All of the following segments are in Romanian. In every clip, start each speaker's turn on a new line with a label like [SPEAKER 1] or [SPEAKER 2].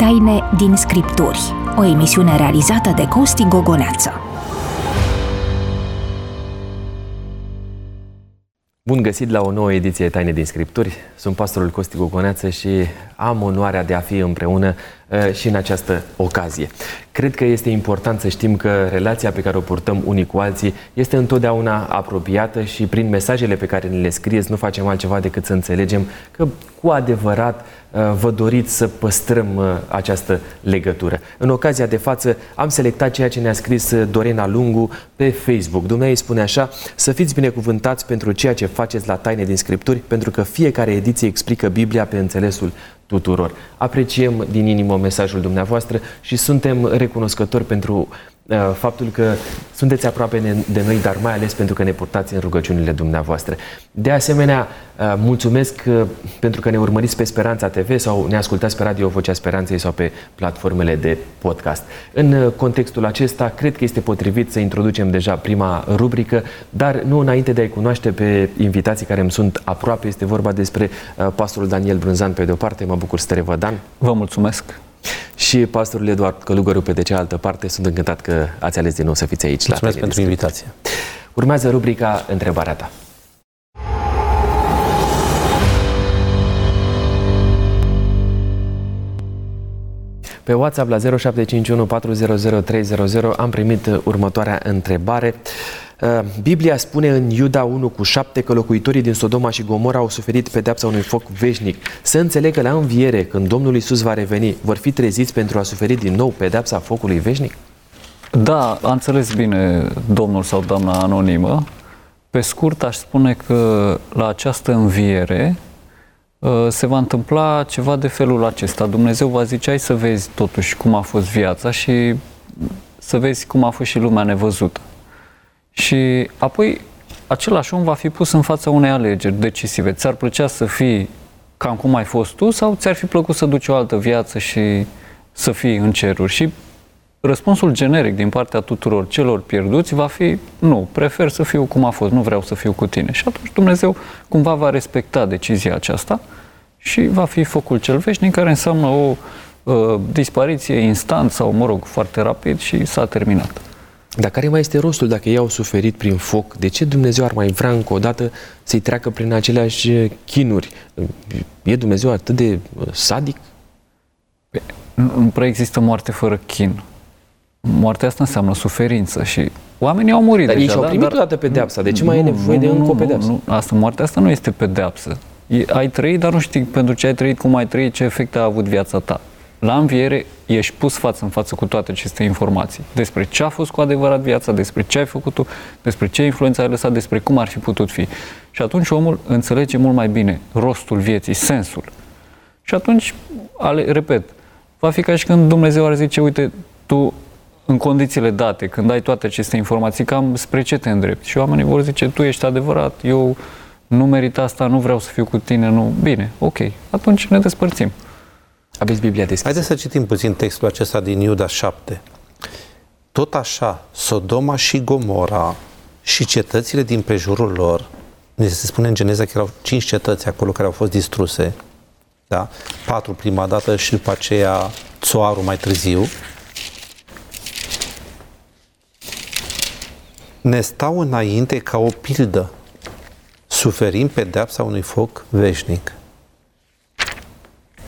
[SPEAKER 1] Taine din Scripturi, o emisiune realizată de Costi Gogoneață.
[SPEAKER 2] Bun găsit la o nouă ediție Taine din Scripturi. Sunt pastorul Costi Gogoneață și am onoarea de a fi împreună uh, și în această ocazie. Cred că este important să știm că relația pe care o purtăm unii cu alții este întotdeauna apropiată și prin mesajele pe care ni le scrieți nu facem altceva decât să înțelegem că cu adevărat uh, vă doriți să păstrăm uh, această legătură. În ocazia de față am selectat ceea ce ne-a scris Dorena Lungu pe Facebook. Dumnezeu spune așa, să fiți binecuvântați pentru ceea ce faceți la Taine din Scripturi, pentru că fiecare ediție explică Biblia pe înțelesul tuturor. Apreciem din inimă mesajul dumneavoastră și suntem recunoscători pentru uh, faptul că sunteți aproape de noi, dar mai ales pentru că ne purtați în rugăciunile dumneavoastră. De asemenea, uh, mulțumesc uh, pentru că ne urmăriți pe Speranța TV sau ne ascultați pe Radio Vocea Speranței sau pe platformele de podcast. În contextul acesta, cred că este potrivit să introducem deja prima rubrică, dar nu înainte de a-i cunoaște pe invitații care îmi sunt aproape. Este vorba despre pastorul Daniel Brânzan pe de o parte. Mă bucur să te revăd, Dan.
[SPEAKER 3] Vă mulțumesc.
[SPEAKER 2] Și pastorul Eduard Călugăru pe de cealaltă parte. Sunt încântat că ați ales din nou să fiți aici.
[SPEAKER 3] Mulțumesc la pentru invitație.
[SPEAKER 2] Urmează rubrica Întrebarea ta. Pe WhatsApp la 0751 400 300 am primit următoarea întrebare. Uh, Biblia spune în Iuda 1 cu 7 că locuitorii din Sodoma și Gomora au suferit pedeapsa unui foc veșnic. Să înțelegă la înviere, când Domnul Isus va reveni, vor fi treziți pentru a suferi din nou pedeapsa focului veșnic?
[SPEAKER 3] Da, a înțeles bine domnul sau doamna anonimă. Pe scurt, aș spune că la această înviere uh, se va întâmpla ceva de felul acesta. Dumnezeu va zice, hai să vezi totuși cum a fost viața și să vezi cum a fost și lumea nevăzută. Și apoi același om va fi pus în fața unei alegeri decisive. Ți-ar plăcea să fii cam cum ai fost tu sau ți-ar fi plăcut să duci o altă viață și să fii în ceruri? Și răspunsul generic din partea tuturor celor pierduți va fi nu, prefer să fiu cum a fost, nu vreau să fiu cu tine. Și atunci Dumnezeu cumva va respecta decizia aceasta și va fi focul cel veșnic care înseamnă o uh, dispariție instant sau, mă rog, foarte rapid și s-a terminat.
[SPEAKER 2] Dar care mai este rostul dacă ei au suferit prin foc? De ce Dumnezeu ar mai vrea încă o dată să-i treacă prin aceleași chinuri? E Dumnezeu atât de uh, sadic?
[SPEAKER 3] Nu prea există moarte fără chin. Moartea asta înseamnă suferință și oamenii au murit
[SPEAKER 2] dar
[SPEAKER 3] deja.
[SPEAKER 2] Ei și-au
[SPEAKER 3] da?
[SPEAKER 2] primit dar... odată pedeapsa. De ce mai nu, e nevoie nu, de încă o pedeapsă? Nu,
[SPEAKER 3] nu. Asta, moartea asta nu este pedeapsă. Ai trăit, dar nu știi pentru ce ai trăit, cum ai trăit, ce efect a avut viața ta. La înviere ești pus față în față cu toate aceste informații despre ce a fost cu adevărat viața, despre ce ai făcut tu, despre ce influență ai lăsat, despre cum ar fi putut fi. Și atunci omul înțelege mult mai bine rostul vieții, sensul. Și atunci, ale, repet, va fi ca și când Dumnezeu ar zice, uite, tu în condițiile date, când ai toate aceste informații, cam spre ce te îndrepti? Și oamenii vor zice, tu ești adevărat, eu nu merit asta, nu vreau să fiu cu tine, nu. Bine, ok, atunci ne despărțim.
[SPEAKER 2] Aveți Biblia deschisă.
[SPEAKER 4] Haideți să citim puțin textul acesta din Iuda 7. Tot așa, Sodoma și Gomora și cetățile din prejurul lor, ne se spune în Geneza că erau cinci cetăți acolo care au fost distruse, da? patru prima dată și după aceea Țoarul mai târziu, ne stau înainte ca o pildă. Suferim pedeapsa unui foc veșnic.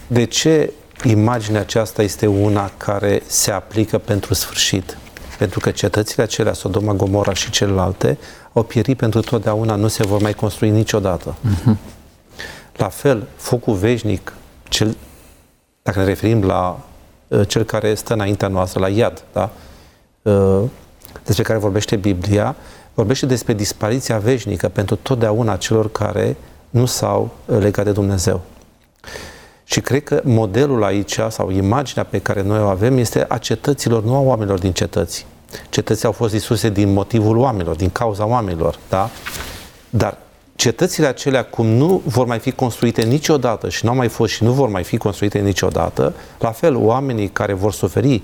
[SPEAKER 4] De ce imaginea aceasta este una care se aplică pentru sfârșit? Pentru că cetățile acelea, Sodoma, Gomora și celelalte, au pierit pentru totdeauna, nu se vor mai construi niciodată. Uh-huh. La fel, focul veșnic, cel, dacă ne referim la uh, cel care stă înaintea noastră, la iad, da? Uh, despre care vorbește Biblia, vorbește despre dispariția veșnică pentru totdeauna celor care nu s-au legat de Dumnezeu. Și cred că modelul aici, sau imaginea pe care noi o avem, este a cetăților, nu a oamenilor din cetăți. Cetățile au fost distruse din motivul oamenilor, din cauza oamenilor, da? Dar cetățile acelea, cum nu vor mai fi construite niciodată și nu au mai fost și nu vor mai fi construite niciodată, la fel, oamenii care vor suferi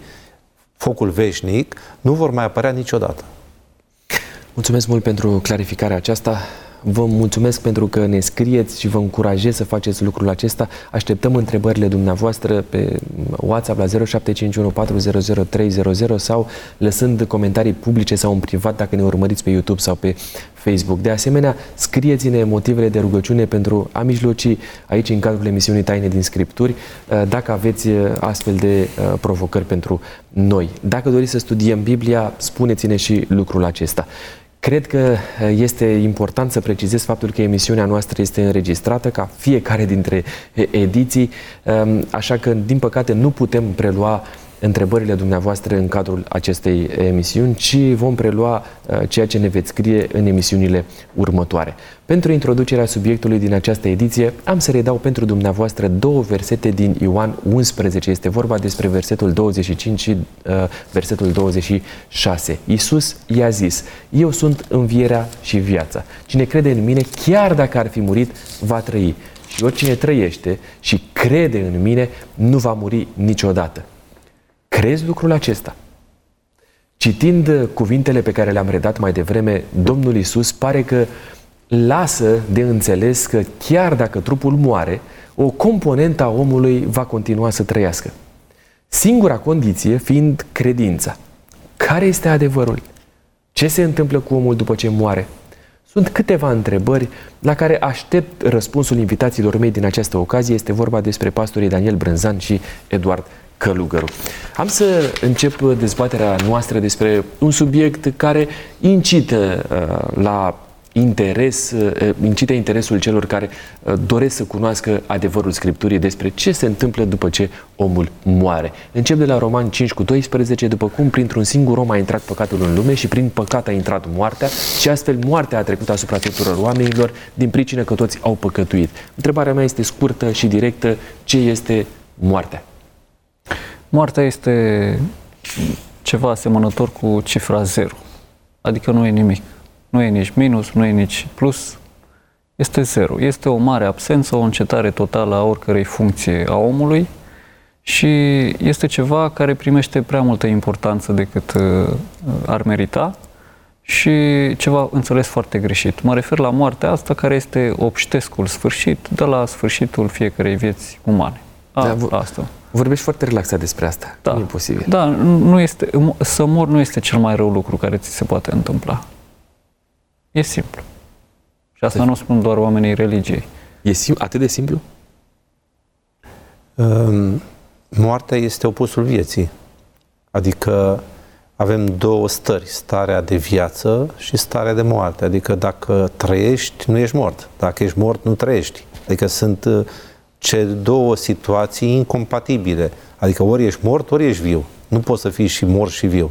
[SPEAKER 4] focul veșnic nu vor mai apărea niciodată.
[SPEAKER 2] Mulțumesc mult pentru clarificarea aceasta. vă mulțumesc pentru că ne scrieți și vă încurajez să faceți lucrul acesta. Așteptăm întrebările dumneavoastră pe WhatsApp la 0751 400 300 sau lăsând comentarii publice sau în privat dacă ne urmăriți pe YouTube sau pe Facebook. De asemenea, scrieți-ne motivele de rugăciune pentru a mijloci aici în cadrul emisiunii Taine din Scripturi, uh, dacă aveți uh, astfel de uh, provocări pentru noi. Dacă doriți să studiem Biblia, spuneți-ne și lucrul acesta. Cred că este important să precizez faptul că emisiunea noastră este înregistrată ca fiecare dintre ediții, um, așa că, din păcate, nu putem prelua întrebările dumneavoastră în cadrul acestei emisiuni, ci vom prelua uh, ceea ce ne veți scrie în emisiunile următoare. Pentru introducerea subiectului din această ediție, am să redau pentru dumneavoastră două versete din Ioan 11. Este vorba despre versetul 25 și uh, versetul 26. Iisus i-a zis, Eu sunt învierea și viața. Cine crede în mine, chiar dacă ar fi murit, va trăi. Și oricine trăiește și crede în mine, nu va muri niciodată. Crezi lucrul acesta? Citind cuvintele pe care le-am redat mai devreme, Domnul Isus pare că lasă de înțeles că chiar dacă trupul moare, o componentă a omului va continua să trăiască. Singura condiție fiind credința. Care este adevărul? Ce se întâmplă cu omul după ce moare? Sunt câteva întrebări la care aștept răspunsul invitațiilor mei din această ocazie. Este vorba despre pastorii Daniel Brânzan și Eduard Călugăru. Am să încep dezbaterea noastră despre un subiect care incită uh, la interes, uh, incite interesul celor care uh, doresc să cunoască adevărul Scripturii despre ce se întâmplă după ce omul moare. Încep de la Roman 5 cu 12, după cum printr-un singur om a intrat păcatul în lume și prin păcat a intrat moartea și astfel moartea a trecut asupra tuturor oamenilor din pricină că toți au păcătuit. Întrebarea mea este scurtă și directă, ce este moartea?
[SPEAKER 3] Moartea este ceva asemănător cu cifra zero. Adică nu e nimic. Nu e nici minus, nu e nici plus. Este zero. Este o mare absență, o încetare totală a oricărei funcție a omului și este ceva care primește prea multă importanță decât uh, ar merita și ceva înțeles foarte greșit. Mă refer la moartea asta care este obștescul sfârșit de la sfârșitul fiecarei vieți umane. A, da, asta.
[SPEAKER 2] Vorbești foarte relaxat despre asta.
[SPEAKER 3] Da.
[SPEAKER 2] Nu e posibil.
[SPEAKER 3] Da, nu este, să mor nu este cel mai rău lucru care ți se poate întâmpla. E simplu. Și asta deci. nu spun doar oamenii religiei.
[SPEAKER 2] E sim- atât de simplu?
[SPEAKER 4] Um, moartea este opusul vieții. Adică avem două stări, starea de viață și starea de moarte. Adică dacă trăiești, nu ești mort. Dacă ești mort, nu trăiești. Adică sunt uh, ce două situații incompatibile. Adică ori ești mort, ori ești viu. Nu poți să fii și mort și viu.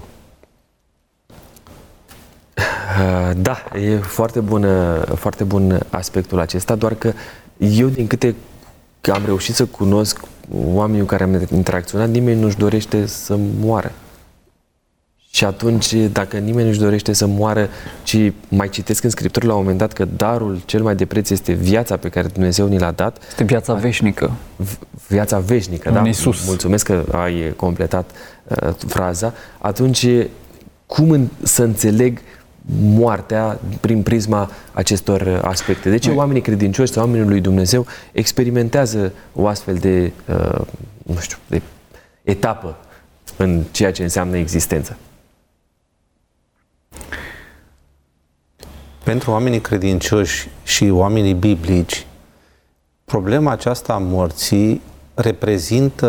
[SPEAKER 2] Uh, da, e foarte bun, foarte bun aspectul acesta, doar că eu din câte am reușit să cunosc oamenii cu care am interacționat, nimeni nu-și dorește să moară. Și atunci, dacă nimeni nu-și dorește să moară, ci mai citesc în Scriptură la un moment dat că darul cel mai de preț este viața pe care Dumnezeu ni l-a dat.
[SPEAKER 3] Este viața veșnică.
[SPEAKER 2] Viața veșnică, în da? Iisus. Mulțumesc că ai completat uh, fraza. Atunci, cum în, să înțeleg moartea prin prisma acestor aspecte? De ce Noi. oamenii credincioși sau oamenii lui Dumnezeu experimentează o astfel de, uh, nu știu, de etapă în ceea ce înseamnă existența?
[SPEAKER 4] Pentru oamenii credincioși și oamenii biblici, problema aceasta a morții reprezintă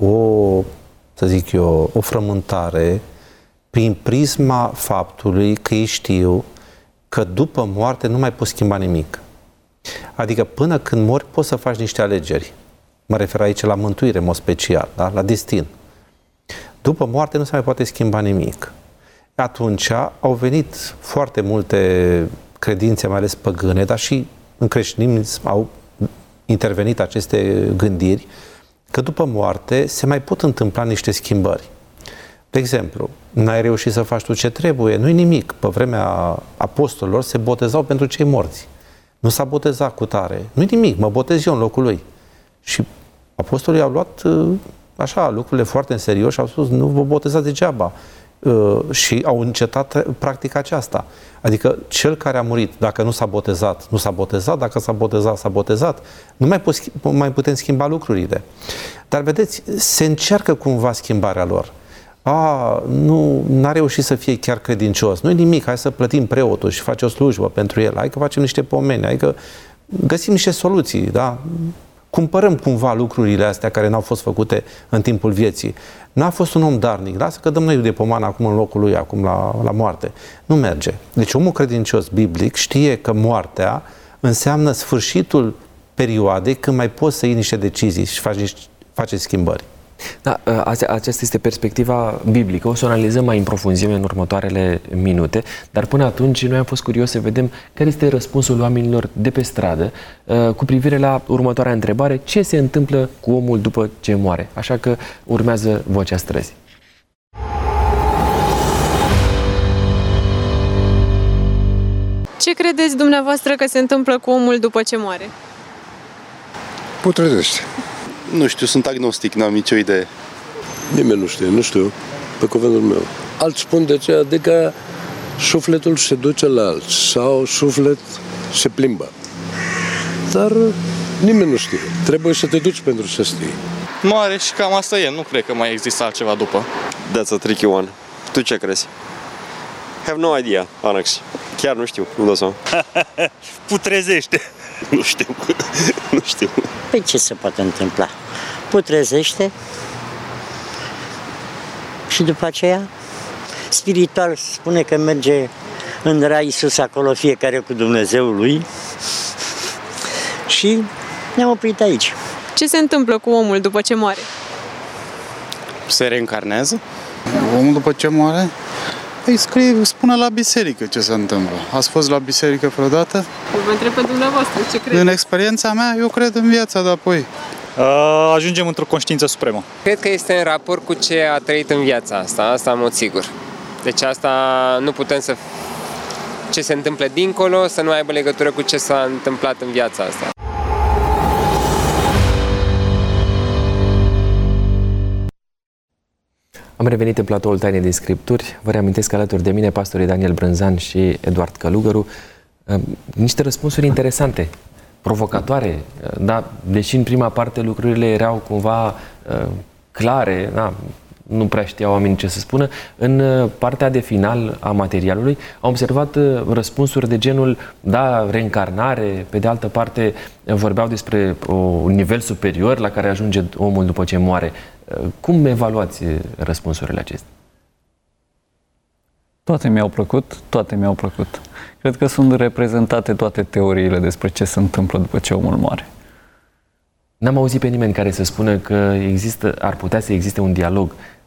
[SPEAKER 4] o, să zic eu, o frământare prin prisma faptului că ei știu că după moarte nu mai poți schimba nimic. Adică până când mori poți să faci niște alegeri. Mă refer aici la mântuire, în mod special, da? la destin. După moarte nu se mai poate schimba nimic atunci au venit foarte multe credințe, mai ales păgâne, dar și în creștinism au intervenit aceste gândiri că după moarte se mai pot întâmpla niște schimbări. De exemplu, n-ai reușit să faci tu ce trebuie, nu-i nimic. Pe vremea apostolilor se botezau pentru cei morți. Nu s-a botezat cu tare. Nu-i nimic, mă botez eu în locul lui. Și apostolii au luat așa lucrurile foarte în serios și au spus, nu vă botezați degeaba uh, și au încetat practica aceasta. Adică cel care a murit, dacă nu s-a botezat, nu s-a botezat, dacă s-a botezat, s-a botezat, nu mai, pot, mai putem schimba lucrurile. Dar vedeți, se încearcă cumva schimbarea lor. A, nu n-a reușit să fie chiar credincios. Nu-i nimic, hai să plătim preotul și face o slujbă pentru el, hai că facem niște pomeni, hai că găsim niște soluții, da? Cumpărăm cumva lucrurile astea care n-au fost făcute în timpul vieții. N-a fost un om darnic, lasă că dăm noi de pomană acum în locul lui, acum la, la moarte. Nu merge. Deci omul credincios biblic știe că moartea înseamnă sfârșitul perioadei când mai poți să iei niște decizii și faci, faci schimbări.
[SPEAKER 2] Da, ă, aceasta este perspectiva biblică. O să o analizăm mai în profunzime în următoarele minute, dar până atunci noi am fost curioși să vedem care este răspunsul oamenilor de pe stradă ă, cu privire la următoarea întrebare, ce se întâmplă cu omul după ce moare. Așa că urmează vocea străzii.
[SPEAKER 5] Ce credeți dumneavoastră că se întâmplă cu omul după ce moare?
[SPEAKER 6] Putrezește.
[SPEAKER 7] Nu știu, sunt agnostic, n-am nicio idee.
[SPEAKER 6] Nimeni nu știe, nu știu, pe cuvântul meu. Alți spun de ce, adică sufletul se duce la alți sau suflet se plimbă. Dar nimeni nu știe. Trebuie să te duci pentru să știi.
[SPEAKER 8] Moare și cam asta e. Nu cred că mai există altceva după.
[SPEAKER 9] That's a tricky one. Tu ce crezi? Have no idea, Anax. Chiar nu știu, nu dau seama.
[SPEAKER 10] Putrezește.
[SPEAKER 7] Nu știu. nu știu.
[SPEAKER 11] Păi ce se poate întâmpla? Putrezește și după aceea spiritual spune că merge în rai sus acolo fiecare cu Dumnezeul lui și ne-am oprit aici.
[SPEAKER 5] Ce se întâmplă cu omul după ce moare?
[SPEAKER 8] Se reîncarnează?
[SPEAKER 12] Omul după ce moare? Îi scrie, spune la biserică ce se întâmplă. Ați fost la biserică vreodată?
[SPEAKER 5] Vă întreb pe dumneavoastră, ce credeți?
[SPEAKER 12] În experiența mea, eu cred în viața de apoi.
[SPEAKER 10] Uh, ajungem într-o conștiință supremă.
[SPEAKER 13] Cred că este în raport cu ce a trăit în viața asta, asta în mod sigur. Deci asta nu putem să... Ce se întâmplă dincolo să nu aibă legătură cu ce s-a întâmplat în viața asta.
[SPEAKER 2] Am revenit în platoul Taine din Scripturi. Vă reamintesc alături de mine pastorii Daniel Brânzan și Eduard Călugăru. Niște răspunsuri interesante, provocatoare, da, deși în prima parte lucrurile erau cumva clare, da, nu prea știau oamenii ce să spună, în partea de final a materialului am observat răspunsuri de genul, da, reîncarnare, pe de altă parte vorbeau despre un nivel superior la care ajunge omul după ce moare. Cum evaluați răspunsurile acestea?
[SPEAKER 3] Toate mi-au plăcut, toate mi-au plăcut. Cred că sunt reprezentate toate teoriile despre ce se întâmplă după ce omul moare.
[SPEAKER 2] N-am auzit pe nimeni care să spună că există, ar putea să existe un dialog uh,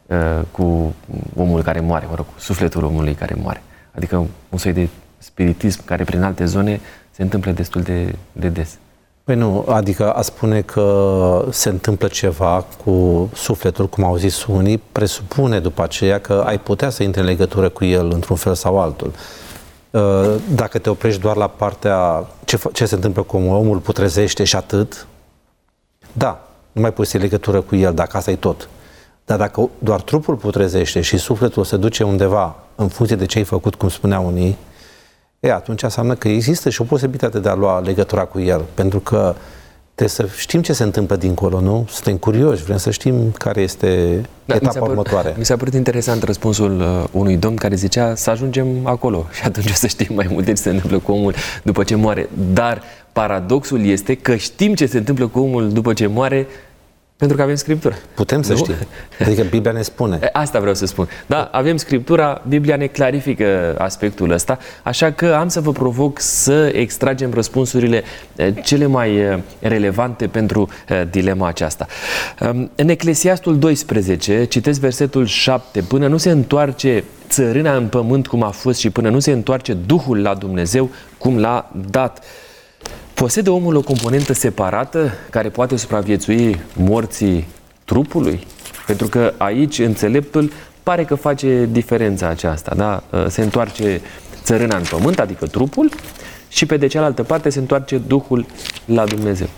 [SPEAKER 2] cu omul care moare, mă rog, cu sufletul omului care moare. Adică un soi de spiritism care prin alte zone se întâmplă destul de, de des.
[SPEAKER 4] Păi nu, adică a spune că se întâmplă ceva cu sufletul, cum au zis unii, presupune după aceea că ai putea să intri în legătură cu el într-un fel sau altul. Uh, dacă te oprești doar la partea ce, ce se întâmplă cu omul, omul putrezește și atât, da, nu mai poți să legătură cu el, dacă asta e tot. Dar dacă doar trupul putrezește și sufletul se duce undeva în funcție de ce ai făcut, cum spuneau unii, e, atunci înseamnă că există și o posibilitate de a lua legătura cu el, pentru că trebuie să știm ce se întâmplă dincolo, nu? Suntem curioși, vrem să știm care este da, etapa mi părut, următoare.
[SPEAKER 2] Mi s-a părut interesant răspunsul uh, unui domn care zicea să ajungem acolo și atunci o să știm mai multe ce se întâmplă cu omul după ce moare. Dar paradoxul este că știm ce se întâmplă cu omul după ce moare pentru că avem Scriptura.
[SPEAKER 4] Putem să nu? știm. Adică Biblia ne spune.
[SPEAKER 2] Asta vreau să spun. Da, avem Scriptura, Biblia ne clarifică aspectul ăsta, așa că am să vă provoc să extragem răspunsurile cele mai relevante pentru dilema aceasta. În Eclesiastul 12, citesc versetul 7, până nu se întoarce țărâna în pământ cum a fost și până nu se întoarce Duhul la Dumnezeu cum l-a dat. Posedă omul o componentă separată care poate supraviețui morții trupului? Pentru că aici înțeleptul pare că face diferența aceasta, da? Se întoarce țărâna în pământ, adică trupul, și pe de cealaltă parte se întoarce Duhul la Dumnezeu.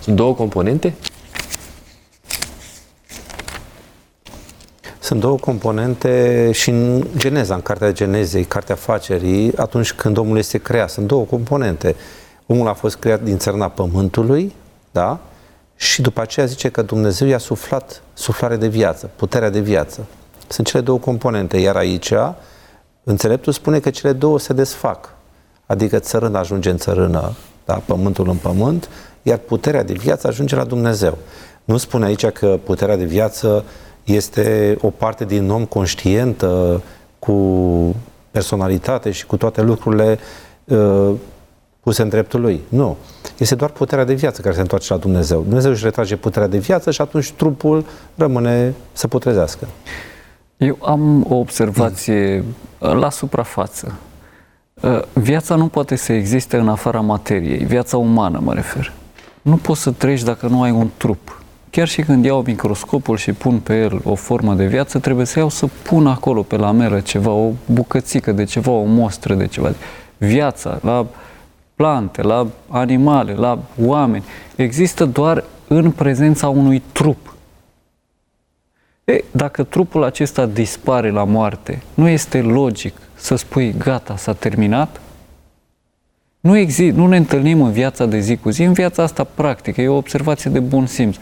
[SPEAKER 2] Sunt două componente?
[SPEAKER 4] Sunt două componente și în Geneza, în Cartea Genezei, Cartea Facerii, atunci când omul este creat, sunt două componente. Omul a fost creat din țărna pământului, da? Și după aceea zice că Dumnezeu i-a suflat suflare de viață, puterea de viață. Sunt cele două componente, iar aici înțeleptul spune că cele două se desfac. Adică țărâna ajunge în țărână, da? pământul în pământ, iar puterea de viață ajunge la Dumnezeu. Nu spune aici că puterea de viață este o parte din om conștientă, cu personalitate și cu toate lucrurile uh, puse în dreptul lui. Nu. Este doar puterea de viață care se întoarce la Dumnezeu. Dumnezeu își retrage puterea de viață și atunci trupul rămâne să putrezească.
[SPEAKER 3] Eu am o observație la suprafață. Uh, viața nu poate să existe în afara materiei. Viața umană, mă refer. Nu poți să treci dacă nu ai un trup. Chiar și când iau microscopul și pun pe el o formă de viață, trebuie să iau să pun acolo pe lamelă ceva, o bucățică de ceva, o mostră de ceva. Viața, la plante, la animale, la oameni, există doar în prezența unui trup. E, dacă trupul acesta dispare la moarte, nu este logic să spui gata, s-a terminat? Nu, exist, nu ne întâlnim în viața de zi cu zi, în viața asta practică, e o observație de bun simț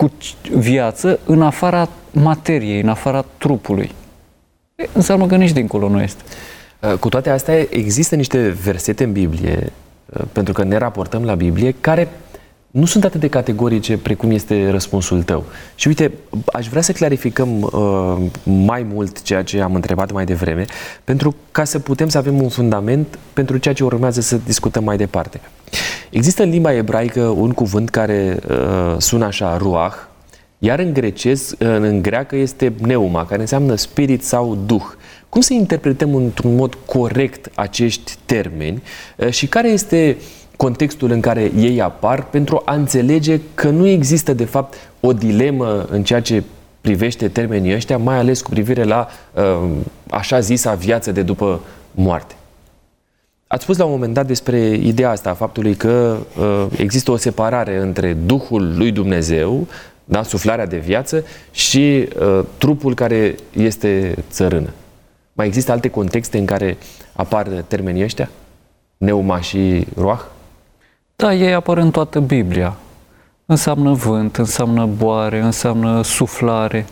[SPEAKER 3] cu viață în afara materiei, în afara trupului. E, înseamnă că nici dincolo nu este.
[SPEAKER 2] Uh, cu toate astea, există niște versete în Biblie, uh, pentru că ne raportăm la Biblie, care nu sunt atât de categorice precum este răspunsul tău. Și uite, aș vrea să clarificăm uh, mai mult ceea ce am întrebat mai devreme, pentru ca să putem să avem un fundament pentru ceea ce urmează să discutăm mai departe. Există în limba ebraică un cuvânt care uh, sună așa, ruach, iar în grecez, în greacă este pneuma, care înseamnă spirit sau duh. Cum să interpretăm într-un mod corect acești termeni uh, și care este contextul în care ei apar pentru a înțelege că nu există de fapt o dilemă în ceea ce privește termenii ăștia, mai ales cu privire la uh, așa zisa viață de după moarte. Ați spus la un moment dat despre ideea asta, faptului că uh, există o separare între Duhul lui Dumnezeu, da, suflarea de viață, și uh, trupul care este țărână. Mai există alte contexte în care apar termenii ăștia? Neuma și roah?
[SPEAKER 3] Da, ei apar în toată Biblia. Înseamnă vânt, înseamnă boare, înseamnă suflare,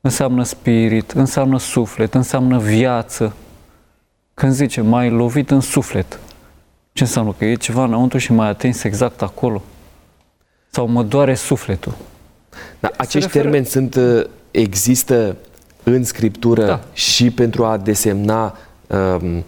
[SPEAKER 3] înseamnă spirit, înseamnă suflet, înseamnă viață. Când zice, mai lovit în suflet, ce înseamnă? Că e ceva înăuntru și mai atins exact acolo? Sau mă doare sufletul?
[SPEAKER 2] Da, acești referă... termeni sunt, uh, există în Scriptură da. și pentru a desemna um,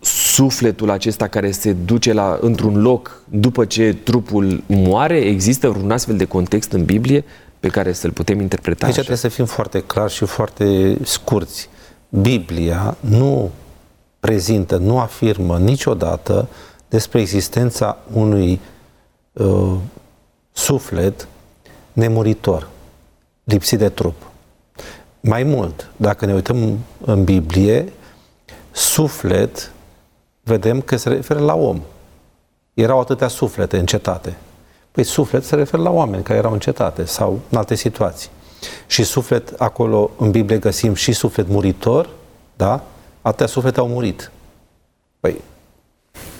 [SPEAKER 2] sufletul acesta care se duce la, într-un loc după ce trupul moare? Există un astfel de context în Biblie pe care să-l putem interpreta?
[SPEAKER 4] Aici așa? trebuie să fim foarte clari și foarte scurți. Biblia nu prezintă, nu afirmă niciodată despre existența unui uh, suflet nemuritor, lipsit de trup. Mai mult, dacă ne uităm în Biblie, suflet vedem că se referă la om. Erau atâtea suflete în cetate. Păi suflet se referă la oameni care erau în cetate sau în alte situații. Și suflet, acolo în Biblie găsim și suflet muritor, da? Atâtea suflete au murit. Păi,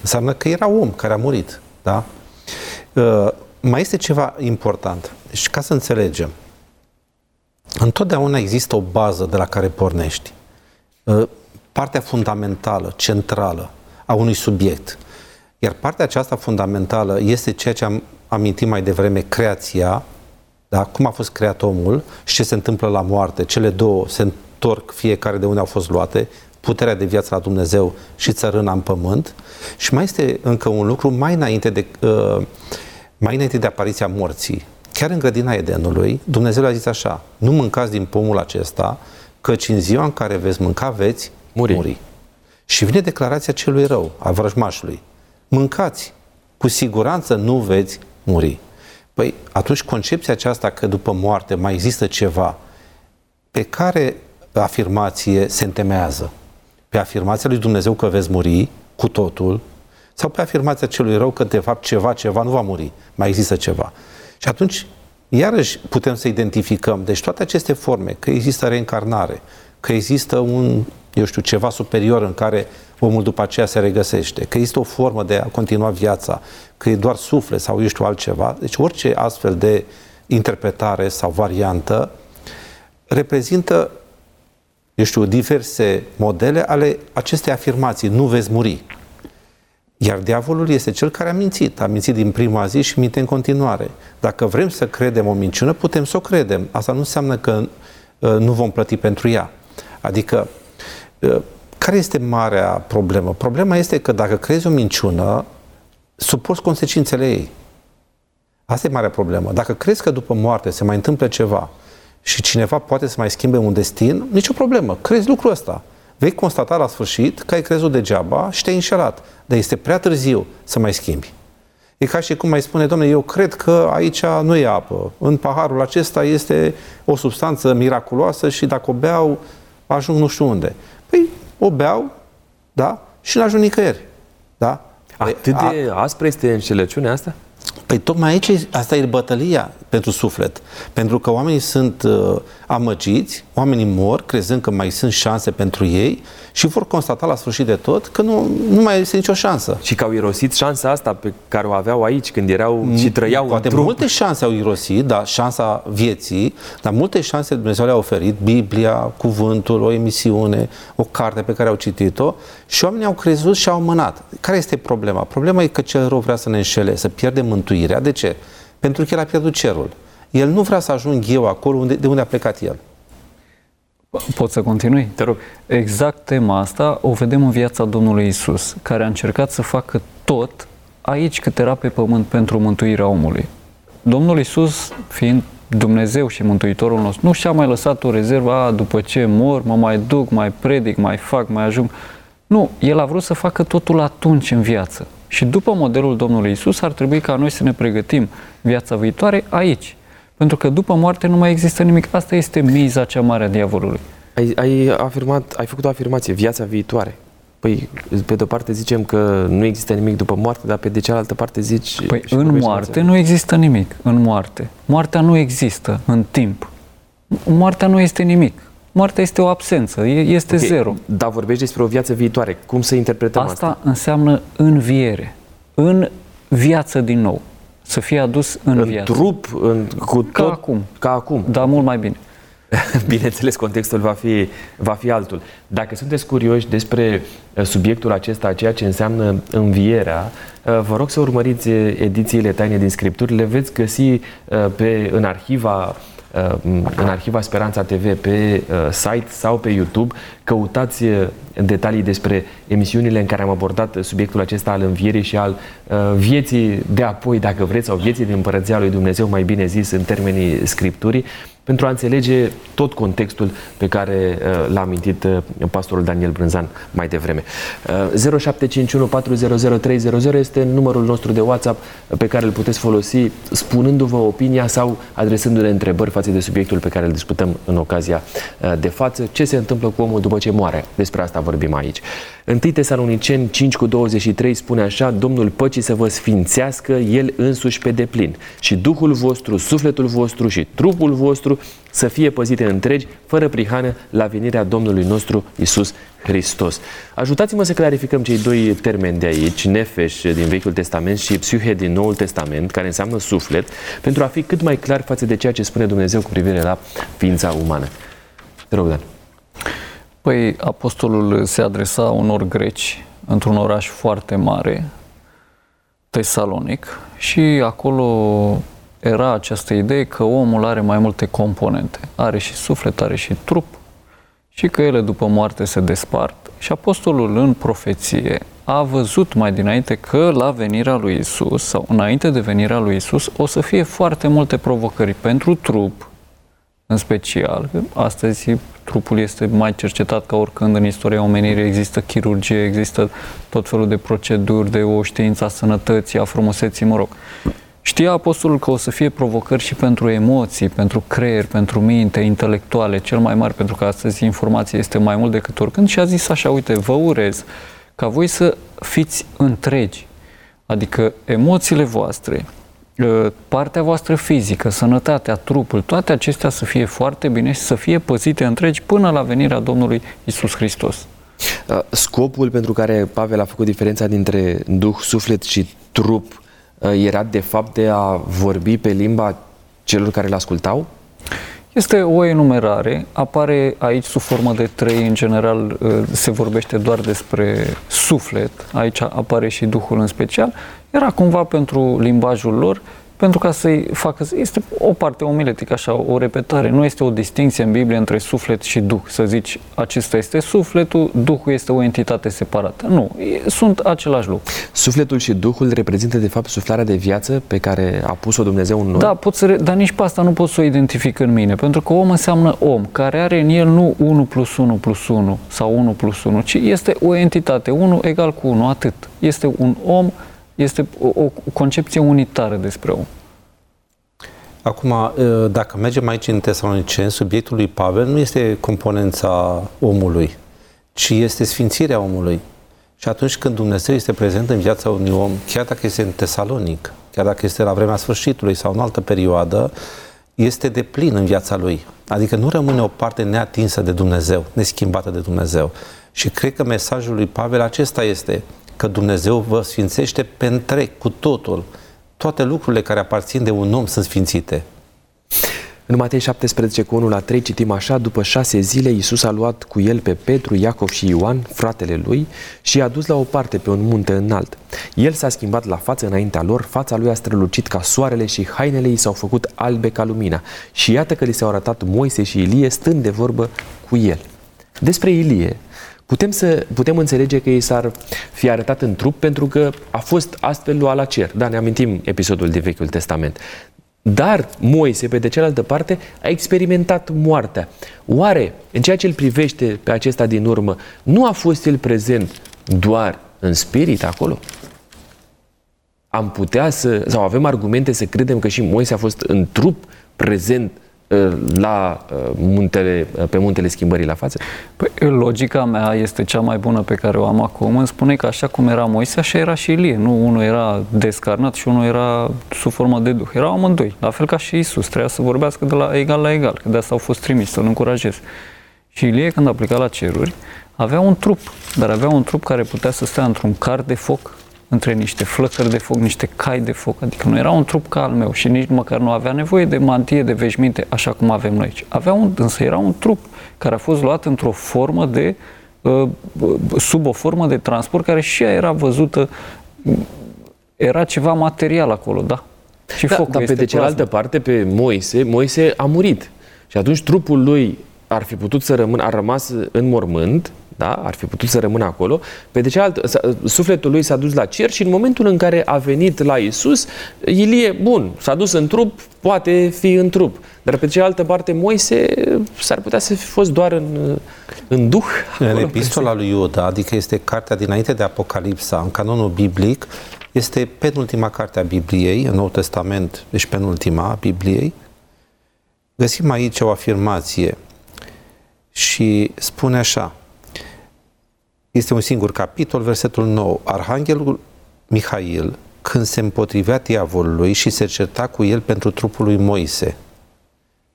[SPEAKER 4] înseamnă că era om care a murit, da? Uh, mai este ceva important. Deci, ca să înțelegem, întotdeauna există o bază de la care pornești. Uh, partea fundamentală, centrală, a unui subiect. Iar partea aceasta fundamentală este ceea ce am amintit mai devreme, creația, da? cum a fost creat omul și ce se întâmplă la moarte. Cele două se întorc fiecare de unde au fost luate, puterea de viață la Dumnezeu și țărâna în pământ. Și mai este încă un lucru mai înainte de, uh, mai înainte de apariția morții. Chiar în grădina Edenului, Dumnezeu a zis așa, nu mâncați din pomul acesta, căci în ziua în care veți mânca, veți muri. muri. Și vine declarația celui rău, a vrăjmașului. Mâncați, cu siguranță nu veți muri. Păi atunci concepția aceasta că după moarte mai există ceva, pe care afirmație se întemeiază? Pe afirmația lui Dumnezeu că veți muri cu totul sau pe afirmația celui rău că de fapt ceva, ceva nu va muri, mai există ceva. Și atunci iarăși putem să identificăm. Deci toate aceste forme, că există reîncarnare, că există un, eu știu, ceva superior în care omul după aceea se regăsește, că există o formă de a continua viața, că e doar suflet sau eu știu altceva. Deci orice astfel de interpretare sau variantă reprezintă, eu știu, diverse modele ale acestei afirmații, nu veți muri. Iar diavolul este cel care a mințit. A mințit din prima zi și minte în continuare. Dacă vrem să credem o minciună, putem să o credem. Asta nu înseamnă că uh, nu vom plăti pentru ea. Adică, uh, care este marea problemă? Problema este că dacă crezi o minciună, suporți consecințele ei. Asta e marea problemă. Dacă crezi că după moarte se mai întâmplă ceva și cineva poate să mai schimbe un destin, nicio problemă. Crezi lucrul ăsta. Vei constata la sfârșit că ai crezut degeaba și te-ai înșelat. Dar este prea târziu să mai schimbi. E ca și cum mai spune, domnule, eu cred că aici nu e apă. În paharul acesta este o substanță miraculoasă și dacă o beau, ajung nu știu unde. Păi, o beau, da, și n-ajung nicăieri. Da?
[SPEAKER 2] Atât de aspră este înșelăciunea asta?
[SPEAKER 4] Păi tocmai aici, asta e bătălia pentru suflet. Pentru că oamenii sunt uh, amăgiți, oamenii mor crezând că mai sunt șanse pentru ei și vor constata la sfârșit de tot că nu, nu mai este nicio șansă.
[SPEAKER 2] Și că au irosit șansa asta pe care o aveau aici când erau și trăiau
[SPEAKER 4] Poate
[SPEAKER 2] în trup.
[SPEAKER 4] multe șanse au irosit, da, șansa vieții, dar multe șanse Dumnezeu le-a oferit, Biblia, cuvântul, o emisiune, o carte pe care au citit-o și oamenii au crezut și au mânat. Care este problema? Problema e că cel rău vrea să ne înșele, să pierdem mântuirea. De ce? Pentru că el a pierdut cerul. El nu vrea să ajung eu acolo unde, de unde a plecat el.
[SPEAKER 3] Pot să continui?
[SPEAKER 2] Te rog.
[SPEAKER 3] Exact tema asta o vedem în viața Domnului Isus, care a încercat să facă tot aici cât era pe pământ pentru mântuirea omului. Domnul Isus, fiind Dumnezeu și Mântuitorul nostru, nu și-a mai lăsat o rezervă, a, după ce mor, mă mai duc, mai predic, mai fac, mai ajung. Nu, El a vrut să facă totul atunci în viață. Și după modelul Domnului Isus ar trebui ca noi să ne pregătim viața viitoare aici. Pentru că după moarte nu mai există nimic. Asta este miza cea mare a diavolului.
[SPEAKER 2] Ai, ai, afirmat, ai făcut o afirmație, viața viitoare. Păi, pe de-o parte zicem că nu există nimic după moarte, dar pe de cealaltă parte zici...
[SPEAKER 3] Păi
[SPEAKER 2] și
[SPEAKER 3] în
[SPEAKER 2] vorbești
[SPEAKER 3] moarte
[SPEAKER 2] viața.
[SPEAKER 3] nu există nimic. În moarte. Moartea nu există în timp. Moartea nu este nimic. Moartea este o absență, e- este
[SPEAKER 2] Ok,
[SPEAKER 3] zero.
[SPEAKER 2] Dar vorbești despre o viață viitoare. Cum să interpretăm asta?
[SPEAKER 3] Asta înseamnă înviere. În viață din nou. Să fie adus în,
[SPEAKER 2] În
[SPEAKER 3] viață.
[SPEAKER 2] trup, în, cu
[SPEAKER 3] Ca
[SPEAKER 2] tot,
[SPEAKER 3] acum.
[SPEAKER 2] Ca acum.
[SPEAKER 3] Da, mult mai bine.
[SPEAKER 2] Bineînțeles, contextul va fi, va fi altul. Dacă sunteți curioși despre uh, subiectul acesta, ceea ce înseamnă învierea, uh, vă rog să urmăriți uh, edițiile Taine din Scripturi. Le veți găsi uh, pe, în arhiva uh, în arhiva Speranța TV pe uh, site sau pe YouTube. Căutați uh, detalii despre emisiunile în care am abordat uh, subiectul acesta al învierii și al uh, vieții de apoi, dacă vreți, sau vieții din Împărăția lui Dumnezeu, mai bine zis, în termenii Scripturii, pentru a înțelege tot contextul pe care uh, l-a amintit uh, pastorul Daniel Brânzan mai devreme. Uh, 0751 400 300 este numărul nostru de WhatsApp pe care îl puteți folosi spunându-vă opinia sau adresându-ne întrebări față de subiectul pe care îl discutăm în ocazia uh, de față. Ce se întâmplă cu omul după ce moare? Despre asta vorbim aici. 1 Tesaloniceni 5 cu 23 spune așa, Domnul păcii să vă sfințească El însuși pe deplin și Duhul vostru, sufletul vostru și trupul vostru să fie păzite întregi, fără prihană, la venirea Domnului nostru Isus Hristos. Ajutați-mă să clarificăm cei doi termeni de aici, nefeș din Vechiul Testament și psihe din Noul Testament, care înseamnă suflet, pentru a fi cât mai clar față de ceea ce spune Dumnezeu cu privire la ființa umană. Te rog, Dan.
[SPEAKER 3] Păi, apostolul se adresa unor greci într-un oraș foarte mare, Tesalonic, și acolo era această idee că omul are mai multe componente. Are și suflet, are și trup, și că ele după moarte se despart. Și apostolul în profeție a văzut mai dinainte că la venirea lui Isus sau înainte de venirea lui Isus o să fie foarte multe provocări pentru trup, în special. Astăzi trupul este mai cercetat ca oricând în istoria omenirii. Există chirurgie, există tot felul de proceduri, de o știință a sănătății, a frumuseții, mă rog. Știa apostolul că o să fie provocări și pentru emoții, pentru creier, pentru minte, intelectuale, cel mai mari, pentru că astăzi informația este mai mult decât oricând și a zis așa, uite, vă urez ca voi să fiți întregi, adică emoțiile voastre, uh, partea voastră fizică, sănătatea, trupul, toate acestea să fie foarte bine și să fie păzite întregi până la venirea Domnului Isus Hristos.
[SPEAKER 2] Uh, Scopul pentru care Pavel a făcut diferența dintre duh, suflet și trup uh, era de fapt de a vorbi pe limba celor care îl ascultau?
[SPEAKER 3] Este o enumerare, apare aici sub formă de trei, în general uh, se vorbește doar despre suflet, aici apare și Duhul în special, era cumva pentru limbajul lor pentru ca să-i facă, este o parte omiletică, așa, o repetare. Nu este o distinție în Biblie între suflet și duh. Să zici, acesta este sufletul, duhul este o entitate separată. Nu, sunt același lucru.
[SPEAKER 2] Sufletul și duhul reprezintă, de fapt, suflarea de viață pe care a pus-o Dumnezeu în noi?
[SPEAKER 3] Da, pot să, dar nici pe asta nu pot să o identific în mine, pentru că om înseamnă om, care are în el nu 1 plus 1 plus 1 sau 1 plus 1, ci este o entitate, 1 egal cu 1, atât. Este un om este o, o concepție unitară despre om.
[SPEAKER 4] Acum, ă, dacă mergem aici în Tesaloniceni, subiectul lui Pavel nu este componența omului, ci este sfințirea omului. Și atunci când Dumnezeu este prezent în viața unui om, chiar dacă este în Tesalonic, chiar dacă este la vremea sfârșitului sau în altă perioadă, este de plin în viața lui. Adică nu rămâne o parte neatinsă de Dumnezeu, neschimbată de Dumnezeu. Și cred că mesajul lui Pavel acesta este că Dumnezeu vă sfințește pe întreg, cu totul. Toate lucrurile care aparțin de un om sunt sfințite.
[SPEAKER 2] În Matei 17 cu 1 la 3 citim așa, după șase zile Iisus a luat cu el pe Petru, Iacov și Ioan, fratele lui, și i-a dus la o parte pe un munte înalt. El s-a schimbat la față înaintea lor, fața lui a strălucit ca soarele și hainele i s-au făcut albe ca lumina. Și iată că li s-au arătat Moise și Ilie stând de vorbă cu el. Despre Ilie, putem, să, putem înțelege că ei s-ar fi arătat în trup pentru că a fost astfel luat la cer. Da, ne amintim episodul de Vechiul Testament. Dar Moise, pe de cealaltă parte, a experimentat moartea. Oare, în ceea ce îl privește pe acesta din urmă, nu a fost el prezent doar în spirit acolo? Am putea să, sau avem argumente să credem că și Moise a fost în trup prezent Uh, la uh, muntele, uh, pe muntele schimbării la față?
[SPEAKER 3] Păi, logica mea este cea mai bună pe care o am acum. Îmi spune că așa cum era Moise, așa era și Ilie. Nu, unul era descarnat și unul era sub formă de duh. Erau amândoi. La fel ca și Isus. Trebuia să vorbească de la egal la egal. Că de asta au fost trimiși, să-l încurajez. Și Ilie, când a plecat la ceruri, avea un trup, dar avea un trup care putea să stea într-un car de foc între niște flăcări de foc, niște cai de foc, adică nu era un trup ca al meu și nici măcar nu avea nevoie de mantie, de veșminte, așa cum avem noi aici. Avea un, însă era un trup care a fost luat într-o formă de, uh, sub o formă de transport care și ea era văzută, era ceva material acolo, da?
[SPEAKER 2] Și da, focul dar pe de cealaltă parte, pe Moise, Moise a murit. Și atunci trupul lui ar fi putut să rămână, a rămas în mormânt, da? ar fi putut să rămână acolo. Pe de cealaltă, sufletul lui s-a dus la cer și în momentul în care a venit la Isus, Ilie, bun, s-a dus în trup, poate fi în trup. Dar pe de cealaltă parte, Moise s-ar putea să fi fost doar în, în duh.
[SPEAKER 4] Acolo, în epistola lui Iuda, adică este cartea dinainte de Apocalipsa, în canonul biblic, este penultima carte a Bibliei, în Nou Testament, deci penultima a Bibliei. Găsim aici o afirmație și spune așa, este un singur capitol, versetul 9. Arhanghelul Mihail, când se împotrivea diavolului și se certa cu el pentru trupul lui Moise,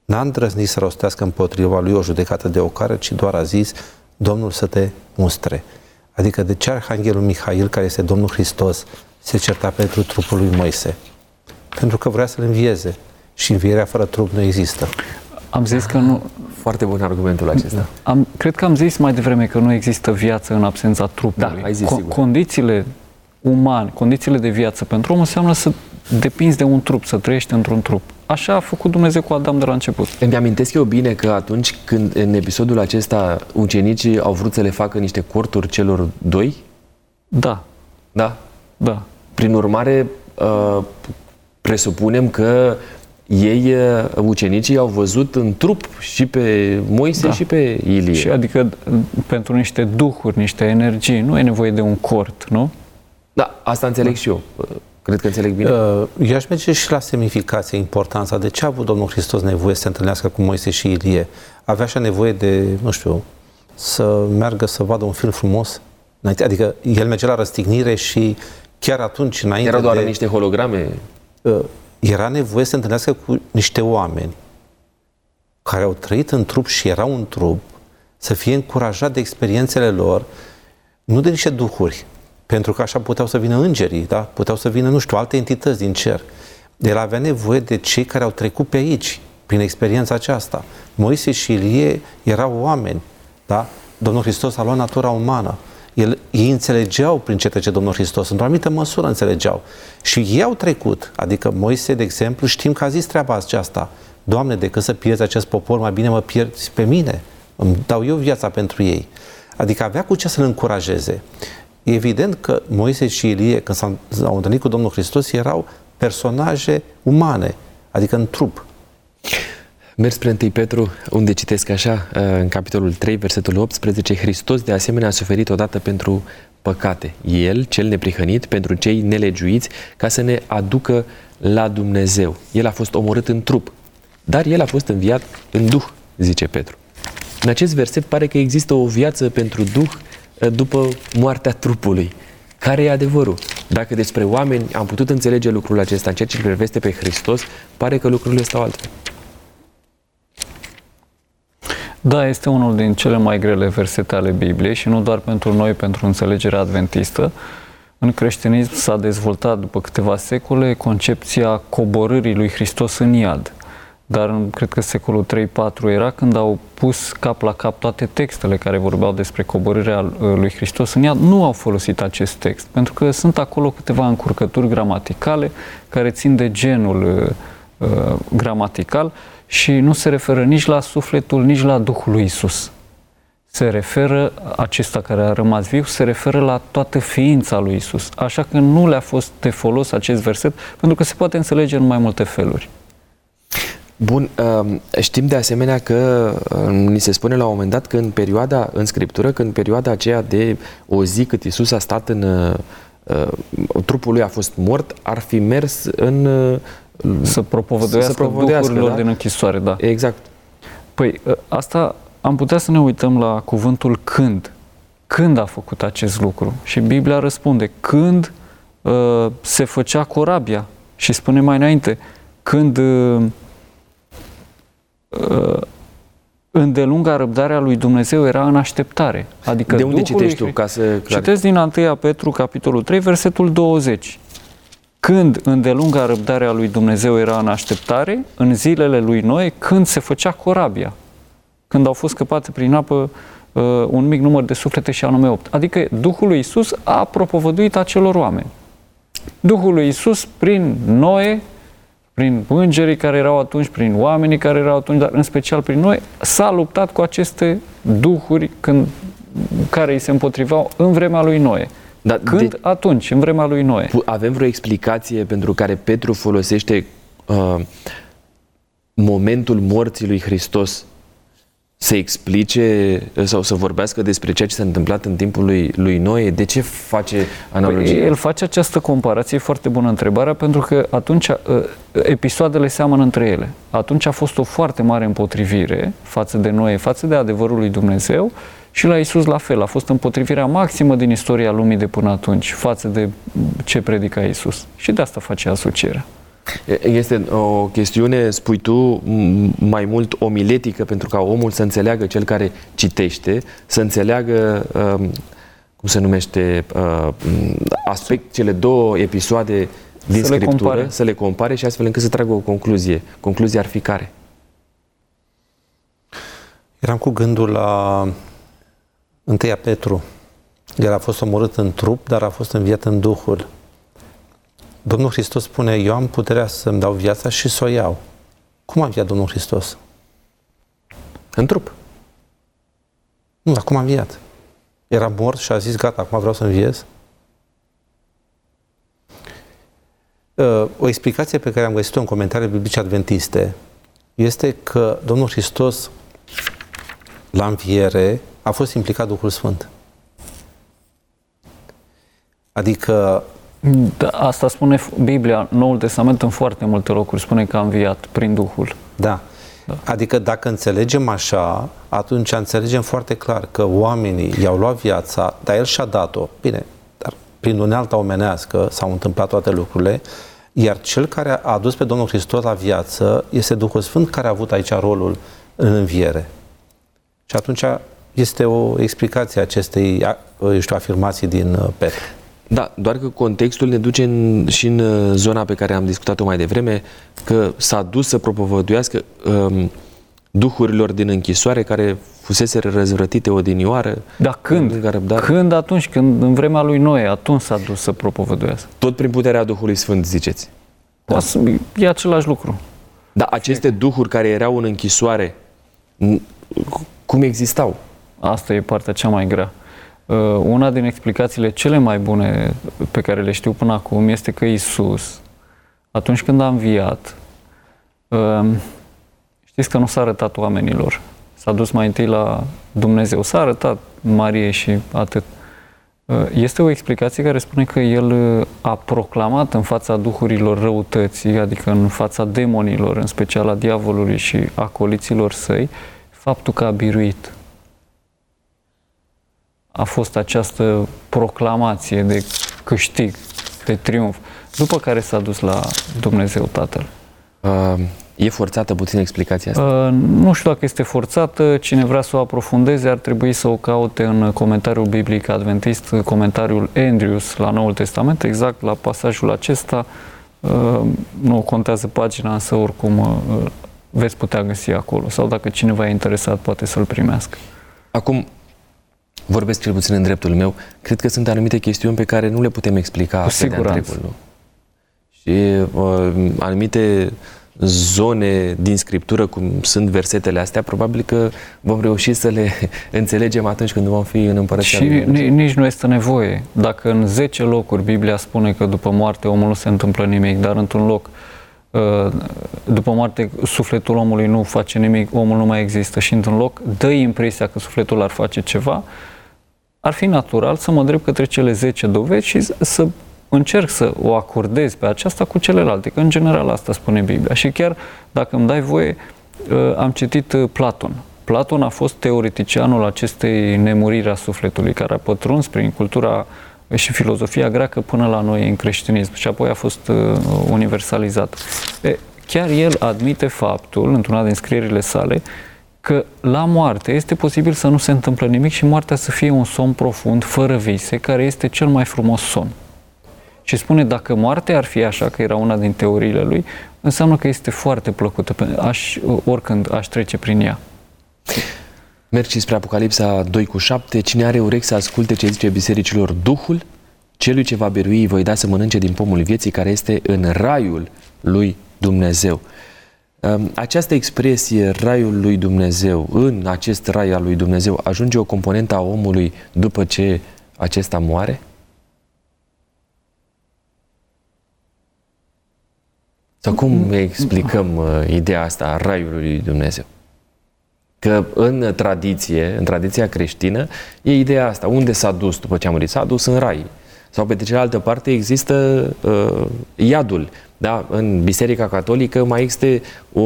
[SPEAKER 4] n-a îndrăznit să rostească împotriva lui o judecată de ocară, ci doar a zis, Domnul să te mustre. Adică de ce Arhanghelul Mihail, care este Domnul Hristos, se certa pentru trupul lui Moise? Pentru că vrea să-l învieze. Și învierea fără trup nu există.
[SPEAKER 3] Am zis că nu,
[SPEAKER 2] foarte bun argumentul acesta.
[SPEAKER 3] Am, cred că am zis mai devreme că nu există viață în absența trupului.
[SPEAKER 2] Da, ai zis, Co- sigur.
[SPEAKER 3] Condițiile umane, condițiile de viață pentru om înseamnă să depinzi de un trup, să trăiești într-un trup. Așa a făcut Dumnezeu cu Adam de la început.
[SPEAKER 2] Îmi amintesc eu bine că atunci când în episodul acesta ucenicii au vrut să le facă niște corturi celor doi?
[SPEAKER 3] Da.
[SPEAKER 2] Da?
[SPEAKER 3] Da.
[SPEAKER 2] Prin urmare, uh, presupunem că ei, uh, ucenicii, au văzut în trup și pe Moise da. și pe Ilie.
[SPEAKER 3] Și adică pentru niște duhuri, niște energii, nu e nevoie de un cort, nu?
[SPEAKER 2] Da, asta înțeleg da. și eu. Uh, cred că înțeleg bine.
[SPEAKER 4] Uh, eu aș merge și la semnificație, importanța. De ce a avut Domnul Hristos nevoie să se întâlnească cu Moise și Ilie? Avea așa nevoie de, nu știu, să meargă să vadă un film frumos? Adică el merge la răstignire și chiar atunci, înainte
[SPEAKER 2] Erau doar
[SPEAKER 4] de...
[SPEAKER 2] niște holograme?
[SPEAKER 4] Era nevoie să se întâlnească cu niște oameni care au trăit în trup și erau în trup, să fie încurajat de experiențele lor, nu de niște duhuri, pentru că așa puteau să vină îngerii, da? puteau să vină, nu știu, alte entități din cer. El avea nevoie de cei care au trecut pe aici, prin experiența aceasta. Moise și Ilie erau oameni, da? Domnul Hristos a luat natura umană. El, ei înțelegeau prin ce trece Domnul Hristos, într-o anumită măsură înțelegeau. Și ei au trecut, adică Moise, de exemplu, știm că a zis treaba aceasta. Doamne, decât să pierzi acest popor, mai bine mă pierzi pe mine. Îmi dau eu viața pentru ei. Adică avea cu ce să-l încurajeze. E evident că Moise și Ilie, când s-au întâlnit cu Domnul Hristos, erau personaje umane, adică în trup.
[SPEAKER 2] Merg spre 1 Petru, unde citesc așa, în capitolul 3, versetul 18, Hristos de asemenea a suferit odată pentru păcate. El, cel neprihănit, pentru cei nelegiuiți, ca să ne aducă la Dumnezeu. El a fost omorât în trup, dar el a fost înviat în duh, zice Petru. În acest verset pare că există o viață pentru duh după moartea trupului. Care e adevărul? Dacă despre oameni am putut înțelege lucrul acesta în ceea ce priveste pe Hristos, pare că lucrurile stau altfel.
[SPEAKER 3] Da, este unul din cele mai grele versete ale Bibliei și nu doar pentru noi, pentru înțelegerea adventistă. În creștinism s-a dezvoltat după câteva secole concepția coborârii lui Hristos în iad. Dar în, cred că secolul 3-4 era când au pus cap la cap toate textele care vorbeau despre coborârea uh, lui Hristos în iad, nu au folosit acest text, pentru că sunt acolo câteva încurcături gramaticale care țin de genul uh, uh gramatical și nu se referă nici la sufletul, nici la Duhul lui Isus. Se referă, acesta care a rămas viu, se referă la toată ființa lui Isus. Așa că nu le-a fost de folos acest verset, pentru că se poate înțelege în mai multe feluri.
[SPEAKER 2] Bun, um, știm de asemenea că um, ni se spune la un moment dat că în perioada, în Scriptură, că în perioada aceea de o zi cât Isus a stat în uh, uh, trupul lui a fost mort, ar fi mers în uh,
[SPEAKER 3] să propovăduiască, să duhurilor da? din închisoare, da.
[SPEAKER 2] Exact.
[SPEAKER 3] Păi ă, asta am putea să ne uităm la cuvântul când. Când a făcut acest lucru? Și Biblia răspunde, când uh, se făcea corabia. Și spune mai înainte, când uh, uh, îndelunga răbdarea lui Dumnezeu era în așteptare. Adică
[SPEAKER 2] de unde citești tu? Ca să
[SPEAKER 3] Citesc din 1 Petru, capitolul 3, versetul 20 când îndelunga răbdarea lui Dumnezeu era în așteptare, în zilele lui Noe, când se făcea corabia, când au fost scăpate prin apă uh, un mic număr de suflete și anume opt. Adică Duhul lui Isus a propovăduit acelor oameni. Duhul lui Isus prin Noe, prin îngerii care erau atunci, prin oamenii care erau atunci, dar în special prin noi, s-a luptat cu aceste duhuri când, care îi se împotriveau în vremea lui Noe. Dar Când? De... Atunci, în vremea lui Noe.
[SPEAKER 2] Avem vreo explicație pentru care Petru folosește uh, momentul morții lui Hristos să explice sau să vorbească despre ceea ce s-a întâmplat în timpul lui, lui Noe? De ce face analogie?
[SPEAKER 3] Păi, el face această comparație, foarte bună întrebarea, pentru că atunci uh, episoadele seamănă între ele. Atunci a fost o foarte mare împotrivire față de Noe, față de adevărul lui Dumnezeu și la Isus la fel, a fost împotrivirea maximă din istoria lumii de până atunci față de ce predica Isus. Și de asta face asocierea.
[SPEAKER 2] Este o chestiune, spui tu, mai mult omiletică pentru ca omul să înțeleagă cel care citește, să înțeleagă, um, cum se numește, uh, aspect, cele două episoade din să Scriptură, le compare. să le compare și astfel încât să tragă o concluzie. Concluzia ar fi care?
[SPEAKER 4] Eram cu gândul la Întâia Petru. El a fost omorât în trup, dar a fost înviat în Duhul. Domnul Hristos spune, eu am puterea să-mi dau viața și să o iau. Cum a înviat Domnul Hristos?
[SPEAKER 2] În trup.
[SPEAKER 4] Nu, dar cum a înviat? Era mort și a zis, gata, acum vreau să înviez? Uh, o explicație pe care am găsit-o în comentariile biblice adventiste este că Domnul Hristos la înviere a fost implicat Duhul Sfânt. Adică
[SPEAKER 3] da, asta spune Biblia, Noul Testament în foarte multe locuri spune că a înviat prin Duhul.
[SPEAKER 4] Da. da. Adică dacă înțelegem așa, atunci înțelegem foarte clar că oamenii i-au luat viața, dar el și-a dat-o. Bine, dar prin unealta omenească s-au întâmplat toate lucrurile, Iar cel care a adus pe Domnul Hristos la viață este Duhul Sfânt care a avut aici rolul în înviere. Și atunci este o explicație a acestei eu știu, afirmații din uh, Petru.
[SPEAKER 2] Da, doar că contextul ne duce în, și în uh, zona pe care am discutat-o mai devreme, că s-a dus să propovăduiască um, duhurilor din închisoare care fusese răzvrătite odinioară.
[SPEAKER 3] Dar când?
[SPEAKER 2] Răbdare.
[SPEAKER 3] Când atunci, când în vremea lui Noe, atunci s-a dus să propovăduiască.
[SPEAKER 2] Tot prin puterea Duhului Sfânt, ziceți.
[SPEAKER 3] Da. E același lucru.
[SPEAKER 2] Dar aceste duhuri care erau în închisoare, cum existau?
[SPEAKER 3] Asta e partea cea mai grea. Uh, una din explicațiile cele mai bune pe care le știu până acum este că Isus, atunci când a înviat, uh, știți că nu s-a arătat oamenilor. S-a dus mai întâi la Dumnezeu, s-a arătat Marie și atât. Uh, este o explicație care spune că el a proclamat în fața duhurilor răutății, adică în fața demonilor, în special a diavolului și a coliților săi, faptul că a biruit a fost această proclamație de câștig, de triumf, după care s-a dus la Dumnezeu Tatăl.
[SPEAKER 2] Uh, e forțată puțin explicația asta?
[SPEAKER 3] Uh, nu știu dacă este forțată. Cine vrea să o aprofundeze ar trebui să o caute în comentariul biblic adventist, comentariul Andrews la Noul Testament, exact la pasajul acesta. Uh, nu contează pagina, însă oricum uh, veți putea găsi acolo. Sau dacă cineva e interesat, poate să-l primească.
[SPEAKER 2] Acum, vorbesc cel puțin în dreptul meu, cred că sunt anumite chestiuni pe care nu le putem explica
[SPEAKER 3] Cu siguranță.
[SPEAKER 2] Întregul, nu? Și uh, anumite zone din scriptură, cum sunt versetele astea, probabil că vom reuși să le înțelegem atunci când vom fi în împărăția
[SPEAKER 3] Și nici nu este nevoie. Dacă în 10 locuri Biblia spune că după moarte omul nu se întâmplă nimic, dar într-un loc uh, după moarte sufletul omului nu face nimic, omul nu mai există și într-un loc dă impresia că sufletul ar face ceva, ar fi natural să mă drept către cele 10 dovezi și să încerc să o acordez pe aceasta cu celelalte, că în general asta spune Biblia. Și chiar, dacă îmi dai voie, uh, am citit uh, Platon. Platon a fost teoreticianul acestei nemuriri a sufletului, care a pătruns prin cultura și filozofia greacă până la noi în creștinism și apoi a fost uh, universalizat. E, chiar el admite faptul, într-una din scrierile sale, că la moarte este posibil să nu se întâmplă nimic și moartea să fie un somn profund, fără vise, care este cel mai frumos somn. Și spune, dacă moartea ar fi așa, că era una din teoriile lui, înseamnă că este foarte plăcută, aș, oricând aș trece prin ea.
[SPEAKER 2] Mergi spre Apocalipsa 2 cu 7, cine are urechi să asculte ce zice bisericilor Duhul, celui ce va birui voi da să mănânce din pomul vieții care este în raiul lui Dumnezeu. Această expresie, raiul lui Dumnezeu, în acest rai al lui Dumnezeu, ajunge o componentă a omului după ce acesta moare? Sau cum explicăm uh, ideea asta a raiului lui Dumnezeu? Că în tradiție, în tradiția creștină, e ideea asta. Unde s-a dus după ce a murit? S-a dus în rai. Sau pe de cealaltă parte există uh, iadul. Da? În Biserica Catolică mai este o,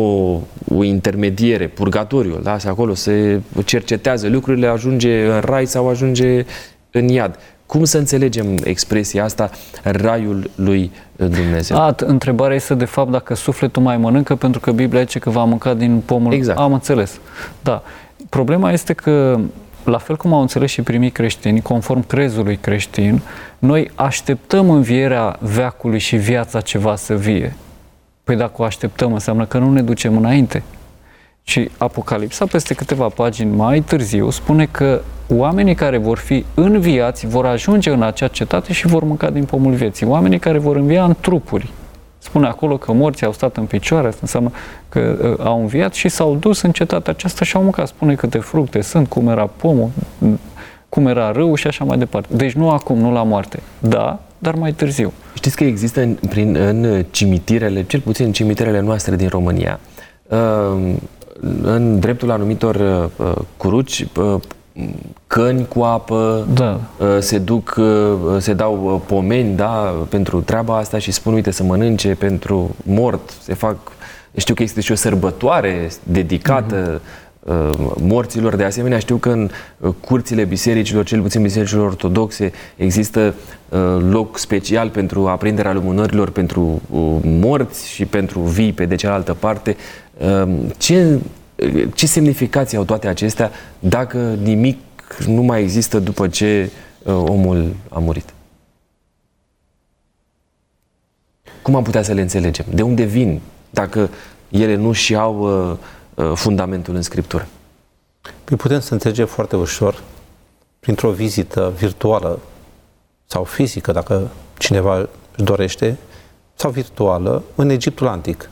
[SPEAKER 2] o intermediere, purgatoriul. Da? Și acolo se cercetează lucrurile, ajunge în rai sau ajunge în iad. Cum să înțelegem expresia asta, raiul lui Dumnezeu?
[SPEAKER 3] A, întrebarea este de fapt dacă sufletul mai mănâncă, pentru că Biblia zice că va mânca din pomul.
[SPEAKER 2] Exact.
[SPEAKER 3] Am înțeles. Da. Problema este că la fel cum au înțeles și primii creștini, conform crezului creștin, noi așteptăm învierea veacului și viața ceva să vie. Păi dacă o așteptăm, înseamnă că nu ne ducem înainte. Și Apocalipsa, peste câteva pagini mai târziu, spune că oamenii care vor fi înviați vor ajunge în acea cetate și vor mânca din pomul vieții. Oamenii care vor învia în trupuri. Spune acolo că morții au stat în picioare, asta înseamnă că uh, au înviat și s-au dus în cetatea aceasta și au mâncat. Spune câte fructe sunt, cum era pomul, cum era râu și așa mai departe. Deci nu acum, nu la moarte. Da, dar mai târziu.
[SPEAKER 2] Știți că există în, prin, în cimitirele, cel puțin în cimitirele noastre din România, uh, în dreptul anumitor uh, curuci, uh, căni cu apă,
[SPEAKER 3] da.
[SPEAKER 2] se duc, se dau pomeni, da, pentru treaba asta și spun, uite, să mănânce pentru mort, se fac, știu că este și o sărbătoare dedicată uh, morților. De asemenea, știu că în uh, curțile bisericilor, cel puțin bisericilor ortodoxe, există uh, loc special pentru aprinderea lumânărilor pentru uh, morți și pentru vii pe de cealaltă parte. Uh, ce, ce semnificații au toate acestea dacă nimic nu mai există după ce uh, omul a murit? Cum am putea să le înțelegem? De unde vin dacă ele nu și au uh, uh, fundamentul în Scriptură?
[SPEAKER 4] Păi putem să înțelegem foarte ușor printr-o vizită virtuală sau fizică, dacă cineva își dorește, sau virtuală, în Egiptul Antic.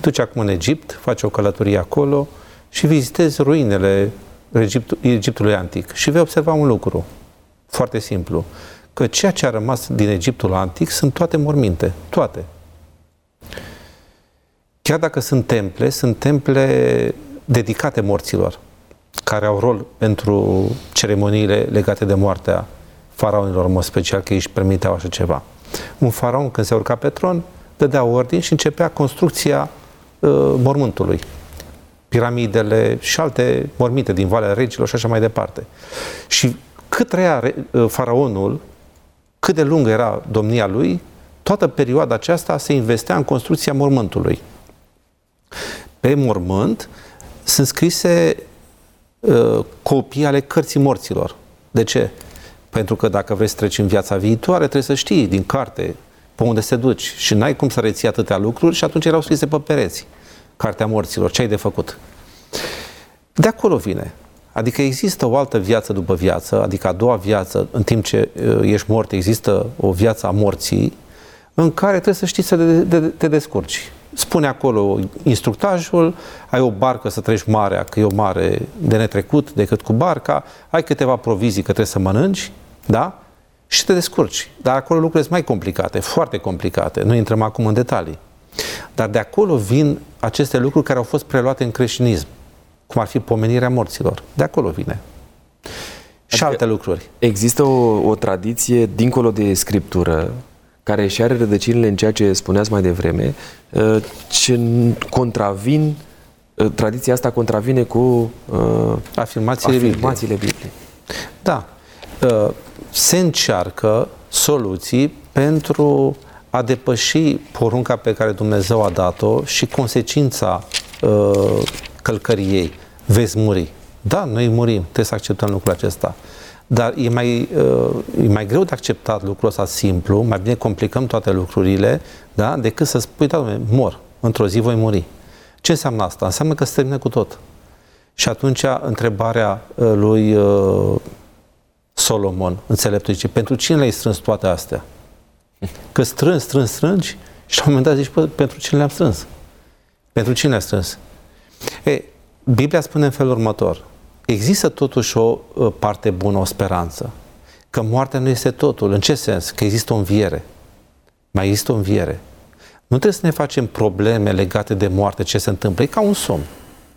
[SPEAKER 4] Te duci acum în Egipt, faci o călătorie acolo și vizitezi ruinele Egipt, Egiptului Antic și vei observa un lucru foarte simplu, că ceea ce a rămas din Egiptul Antic sunt toate morminte, toate. Chiar dacă sunt temple, sunt temple dedicate morților, care au rol pentru ceremoniile legate de moartea faraonilor, în mod special că ei își permiteau așa ceva. Un faraon, când se urca pe tron, dădea ordini și începea construcția uh, mormântului. Piramidele și alte morminte din Valea Regilor și așa mai departe. Și cât trăia uh, faraonul, cât de lungă era domnia lui, toată perioada aceasta se investea în construcția mormântului. Pe mormânt sunt scrise uh, copii ale cărții morților. De ce? Pentru că dacă vrei să treci în viața viitoare, trebuie să știi din carte pe unde se duci și n-ai cum să reții atâtea lucruri și atunci erau scrise pe pereți. Cartea morților, ce ai de făcut? De acolo vine. Adică există o altă viață după viață, adică a doua viață, în timp ce uh, ești mort, există o viață a morții, în care trebuie să știi să te descurci. Spune acolo instructajul, ai o barcă să treci marea, că e o mare de netrecut decât cu barca, ai câteva provizii că trebuie să mănânci, da? Și te descurci. Dar acolo lucrurile sunt mai complicate, foarte complicate. Nu intrăm acum în detalii. Dar de acolo vin aceste lucruri care au fost preluate în creștinism, cum ar fi pomenirea morților. De acolo vine. Și adică alte lucruri.
[SPEAKER 2] Există o, o tradiție dincolo de scriptură care și are rădăcinile în ceea ce spuneați mai devreme, uh, ce contravin, uh, tradiția asta contravine cu
[SPEAKER 4] uh, afirmațiile,
[SPEAKER 2] afirmațiile Bibliei.
[SPEAKER 4] Da. Se încearcă soluții pentru a depăși porunca pe care Dumnezeu a dat-o și consecința călcării ei. Veți muri. Da, noi murim, trebuie să acceptăm lucrul acesta. Dar e mai, uh, e mai greu de acceptat lucrul ăsta simplu, mai bine complicăm toate lucrurile, da? decât să spui, da, mor, într-o zi voi muri. Ce înseamnă asta? Înseamnă că se termină cu tot. Și atunci întrebarea uh, lui uh, Solomon, înțeleptul, zice, pentru cine le-ai strâns toate astea? Că strâns, strâns, strângi și la un moment dat zici, pentru cine le-am strâns? Pentru cine le-am strâns? E, Biblia spune în felul următor, există totuși o uh, parte bună, o speranță. Că moartea nu este totul. În ce sens? Că există o înviere. Mai există o înviere. Nu trebuie să ne facem probleme legate de moarte, ce se întâmplă. E ca un somn.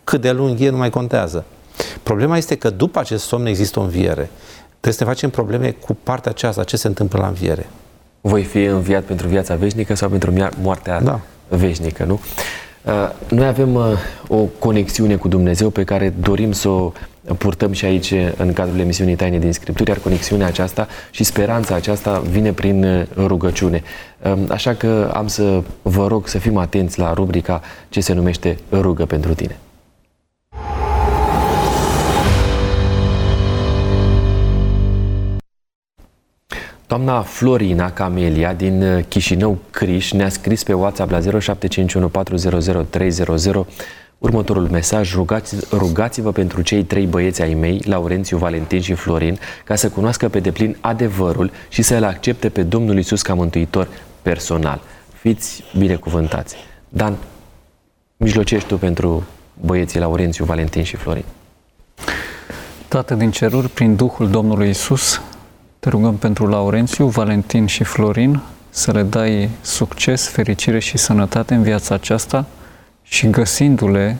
[SPEAKER 4] Cât de lung e, nu mai contează. Problema este că după acest somn există o înviere. Trebuie să ne facem probleme cu partea aceasta, ce se întâmplă la înviere.
[SPEAKER 2] Voi fi înviat pentru viața veșnică sau pentru moartea da. veșnică, nu? Uh, noi avem uh, o conexiune cu Dumnezeu pe care dorim să o purtăm și aici în cadrul emisiunii Taine din Scripturi, iar conexiunea aceasta și speranța aceasta vine prin uh, rugăciune. Um, așa că am să vă rog să fim atenți la rubrica ce se numește Rugă pentru tine. Doamna Florina Camelia din uh, Chișinău Criș ne-a scris pe WhatsApp la 0751400300 următorul mesaj. Rugați, rugați-vă pentru cei trei băieți ai mei, Laurențiu, Valentin și Florin, ca să cunoască pe deplin adevărul și să îl accepte pe Domnul Isus ca mântuitor personal. Fiți binecuvântați. Dan, mijlocești tu pentru băieții Laurențiu, Valentin și Florin.
[SPEAKER 3] Tată din ceruri, prin Duhul Domnului Isus, te rugăm pentru Laurențiu, Valentin și Florin să le dai succes, fericire și sănătate în viața aceasta și găsindu-le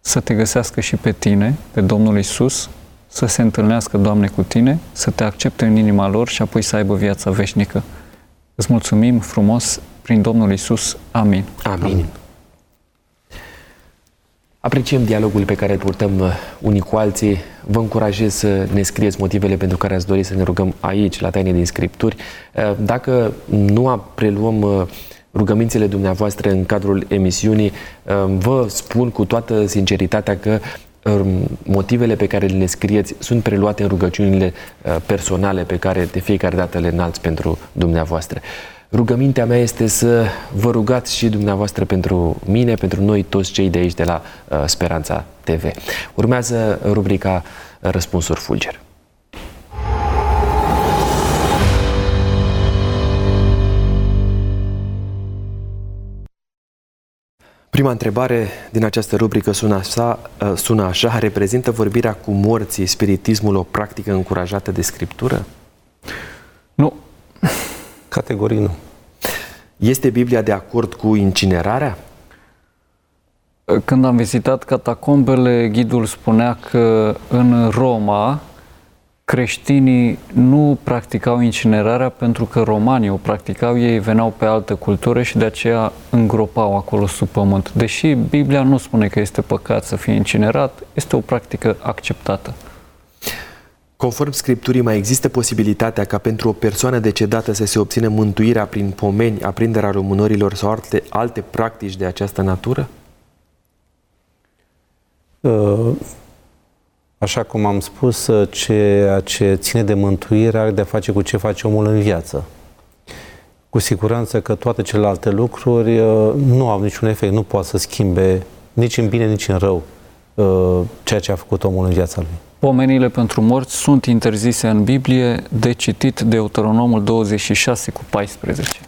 [SPEAKER 3] să te găsească și pe tine, pe Domnul Isus, să se întâlnească, Doamne, cu tine, să te accepte în inima lor și apoi să aibă viața veșnică. Îți mulțumim frumos prin Domnul Isus. Amin.
[SPEAKER 2] Amin. Amin. Apreciem dialogul pe care îl purtăm uh, unii cu alții. Vă încurajez să ne scrieți motivele pentru care ați dori să ne rugăm aici, la Taine din Scripturi. Uh, dacă nu preluăm uh, rugămințele dumneavoastră în cadrul emisiunii, vă spun cu toată sinceritatea că um, motivele pe care le scrieți sunt preluate în rugăciunile personale pe care de fiecare dată le înalți pentru dumneavoastră. Rugămintea mea este să vă rugați și dumneavoastră pentru mine, pentru noi toți cei de aici de la uh, Speranța TV. Urmează rubrica Răspunsuri Fulger. Prima întrebare din această rubrică sună așa, uh, sună așa, reprezintă vorbirea cu morții, spiritismul o practică încurajată de Scriptură?
[SPEAKER 3] Nu,
[SPEAKER 4] Categorii nu.
[SPEAKER 2] Este Biblia de acord cu incinerarea?
[SPEAKER 3] Când am vizitat catacombele, ghidul spunea că în Roma creștinii nu practicau incinerarea pentru că romanii o practicau, ei veneau pe altă cultură și de aceea îngropau acolo sub pământ. Deși Biblia nu spune că este păcat să fie incinerat, este o practică acceptată.
[SPEAKER 2] Conform Scripturii, mai există posibilitatea ca pentru o persoană decedată să se obțină mântuirea prin pomeni, aprinderea lumânărilor sau alte, alte practici de această natură?
[SPEAKER 4] Uh, așa cum am spus, uh, ceea ce ține de mântuire are de-a face cu ce face omul în viață. Cu siguranță că toate celelalte lucruri uh, nu au niciun efect, nu poate să schimbe nici în bine, nici în rău ceea ce a făcut omul în viața lui.
[SPEAKER 3] Pomenile pentru morți sunt interzise în Biblie de citit Deuteronomul 26 cu 14.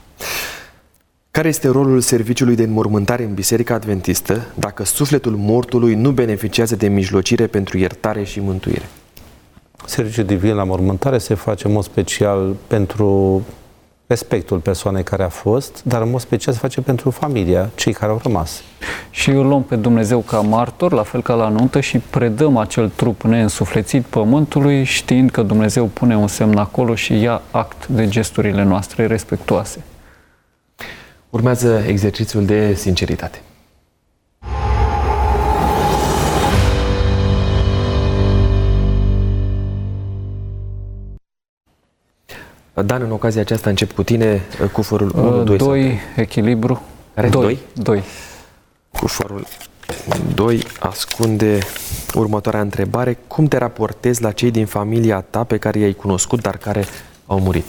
[SPEAKER 2] Care este rolul serviciului de înmormântare în Biserica Adventistă dacă sufletul mortului nu beneficiază de mijlocire pentru iertare și mântuire?
[SPEAKER 4] Serviciul divin la mormântare se face în mod special pentru respectul persoanei care a fost, dar în mod special se face pentru familia, cei care au rămas.
[SPEAKER 3] Și îl luăm pe Dumnezeu ca martor, la fel ca la nuntă, și predăm acel trup neînsuflețit pământului, știind că Dumnezeu pune un semn acolo și ia act de gesturile noastre respectuoase.
[SPEAKER 2] Urmează exercițiul de sinceritate. Dan, în ocazia aceasta încep cu tine uh, cu forul 1, 2
[SPEAKER 3] 2, echilibru.
[SPEAKER 2] Care? 2?
[SPEAKER 3] 2.
[SPEAKER 2] Cu forul 2 ascunde următoarea întrebare. Cum te raportezi la cei din familia ta pe care i-ai cunoscut, dar care au murit?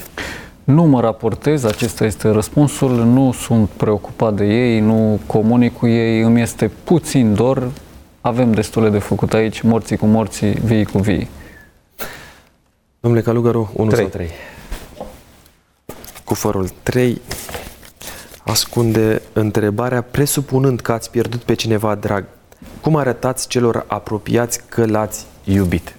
[SPEAKER 3] Nu mă raportez, acesta este răspunsul, nu sunt preocupat de ei, nu comunic cu ei, îmi este puțin dor, avem destule de făcut aici, morții cu morții, vii cu vii.
[SPEAKER 2] Domnule Calugăru, 1 3. sau 3? Cu fărul 3 ascunde întrebarea, presupunând că ați pierdut pe cineva drag, cum arătați celor apropiați că l-ați iubit?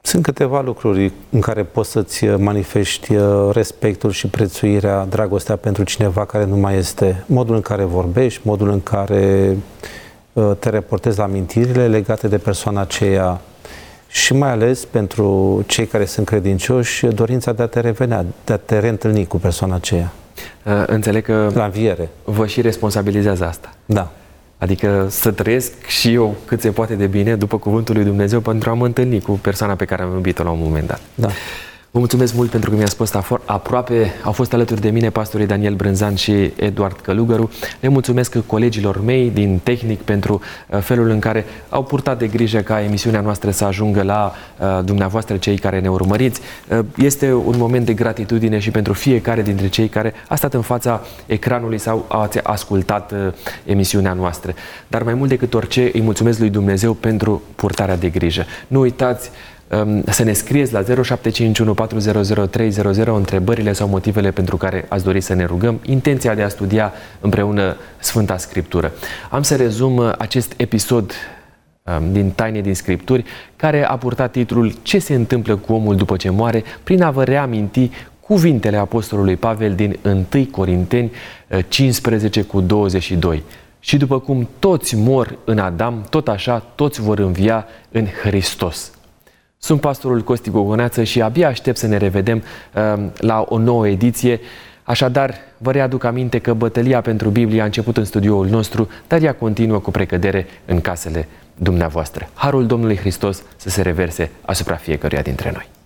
[SPEAKER 4] Sunt câteva lucruri în care poți să-ți manifesti uh, respectul și prețuirea, dragostea pentru cineva care nu mai este. Modul în care vorbești, modul în care uh, te reportezi la amintirile legate de persoana aceea, și mai ales pentru cei care sunt credincioși, dorința de a te revenea, de a te reîntâlni cu persoana aceea.
[SPEAKER 2] Uh, înțeleg că
[SPEAKER 4] la înviere.
[SPEAKER 2] vă și responsabilizează asta.
[SPEAKER 4] Da.
[SPEAKER 2] Adică să trăiesc și eu cât se poate de bine după cuvântul lui Dumnezeu pentru a mă întâlni cu persoana pe care am iubit-o la un moment dat.
[SPEAKER 4] Da.
[SPEAKER 2] Vă mulțumesc mult pentru că mi-ați fost aproape. Au fost alături de mine pastorii Daniel Brânzan și Eduard Călugăru. Le mulțumesc colegilor mei din tehnic pentru uh, felul în care au purtat de grijă ca emisiunea noastră să ajungă la uh, dumneavoastră, cei care ne urmăriți. Uh, este un moment de gratitudine și pentru fiecare dintre cei care a stat în fața ecranului sau ați ascultat emisiunea noastră. Dar mai mult decât orice, îi mulțumesc lui Dumnezeu pentru purtarea de grijă. Nu uitați Ehm, să ne scrieți la 0751 400 300 întrebările sau motivele pentru care ați dori să ne rugăm, intenția de a studia împreună Sfânta Scriptură. Am să rezum uh, acest episod ehm, din Taine din Scripturi, care a purtat titlul Ce se întâmplă cu omul după ce moare, prin a vă reaminti cuvintele Apostolului Pavel din 1 Corinteni 15 uh, cu 22. Și după cum toți mor în Adam, tot așa toți vor învia în Hristos. Sunt pastorul Costi Gogoneață și abia aștept să ne revedem uh, la o nouă ediție. Așadar, vă readuc aminte că bătălia pentru Biblie a început în studioul nostru, dar ea continuă cu precădere în casele dumneavoastră. Harul Domnului Hristos să se reverse asupra fiecăruia dintre noi.